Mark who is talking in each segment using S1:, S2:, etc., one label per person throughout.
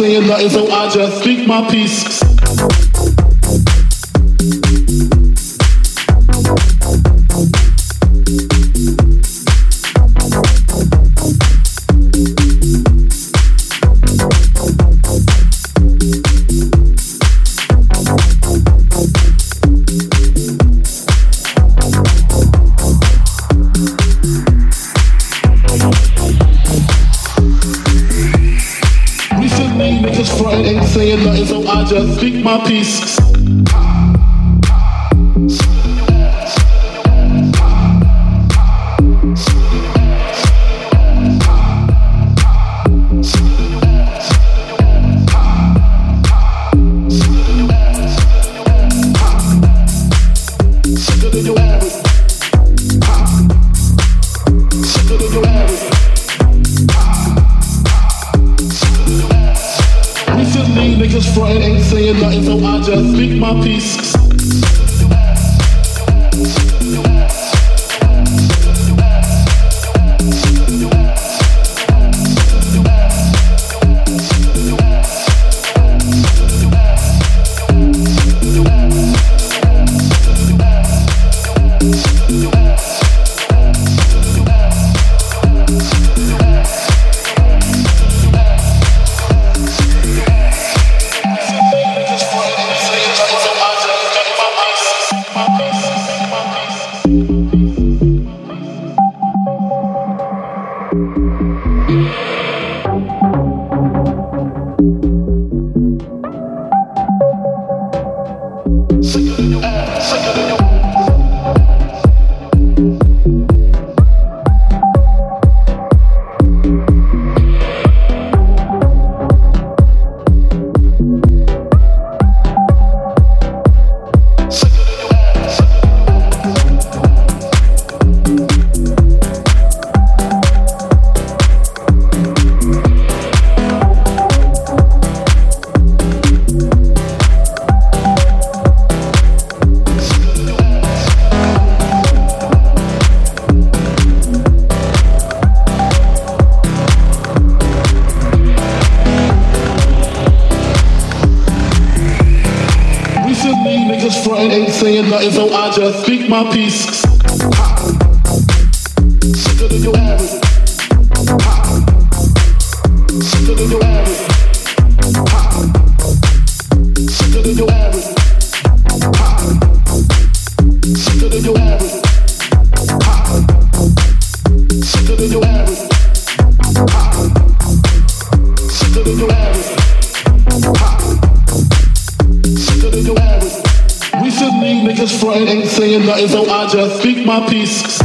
S1: saying nothing, so I just speak my peace. Just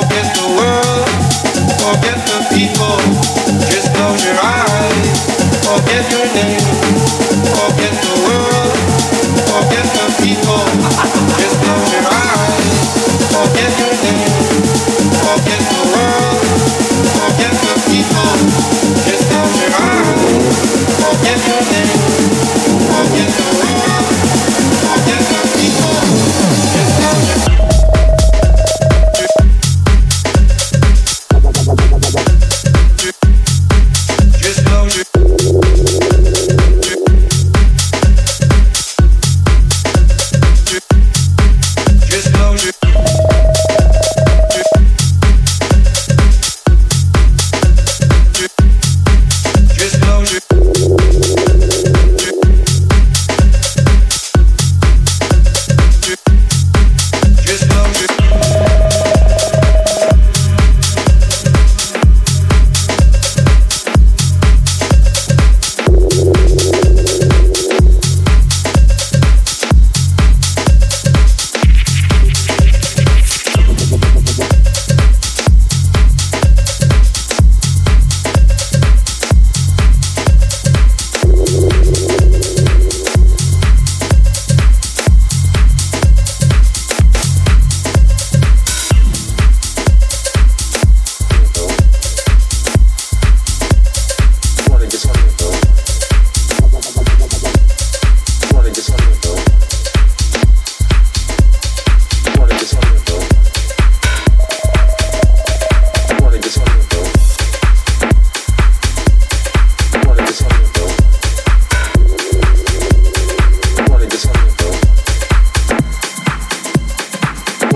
S1: forget the world, forget the people.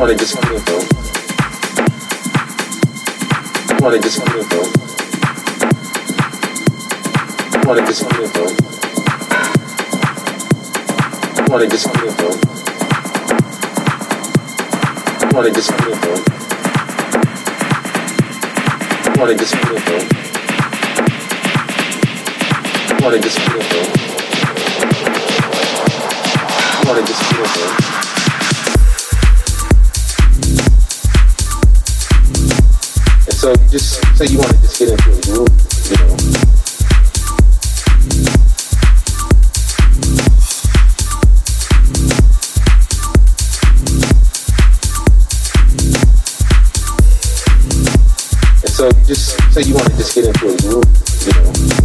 S1: What che scudo. Guarda che scudo. Guarda che scudo. just say you want to just get into a groove, you know. And so you just say you want to just get into a groove, you know.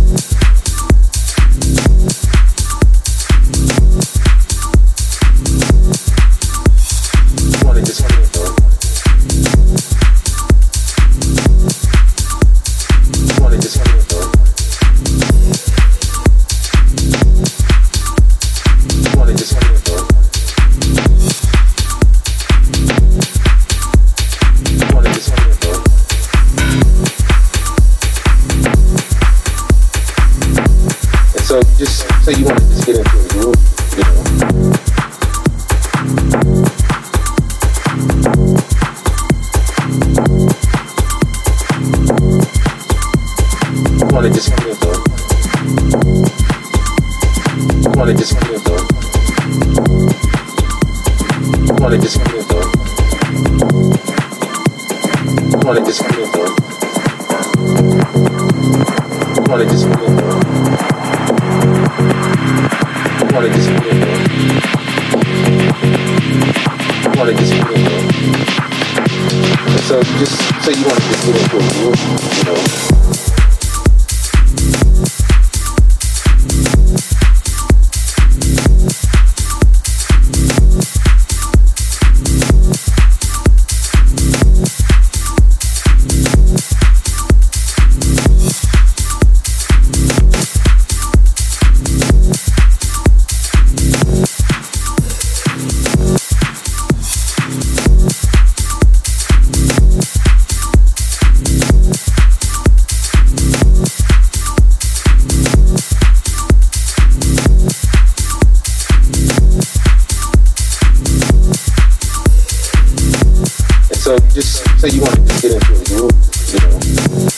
S1: probably just feel So you want to get into a groove, you know.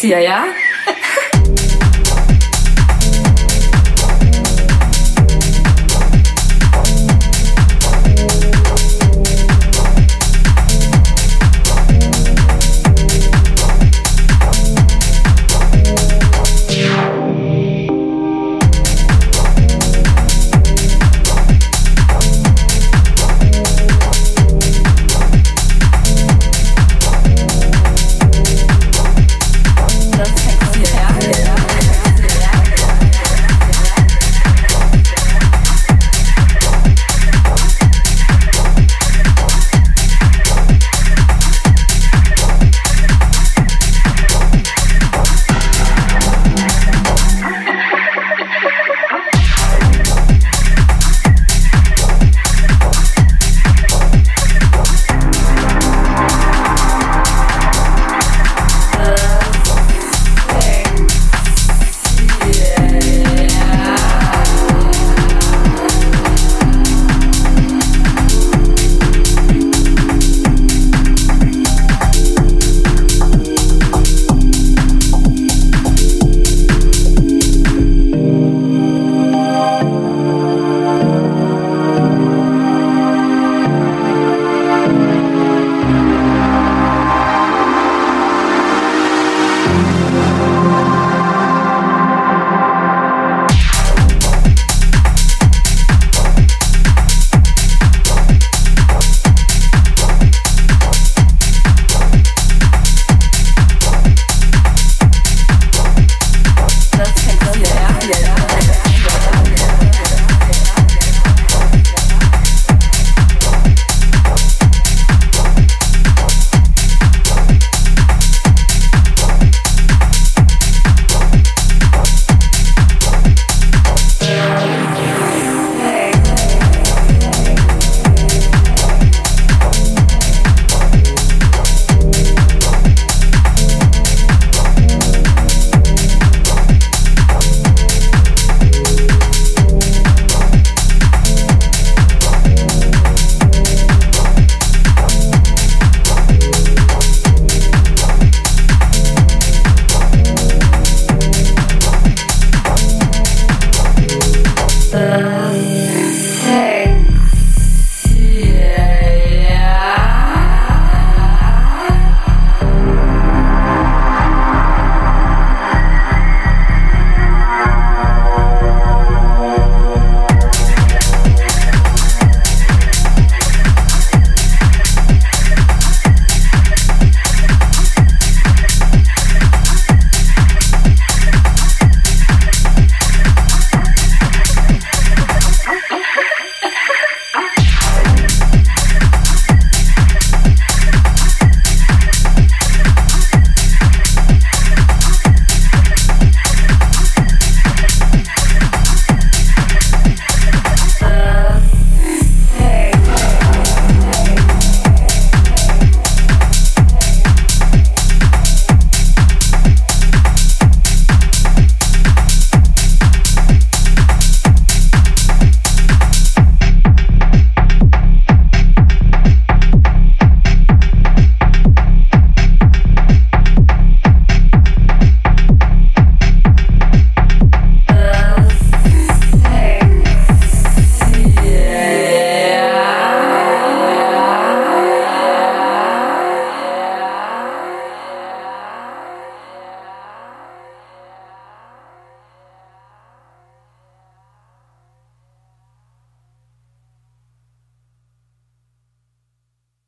S2: 是呀。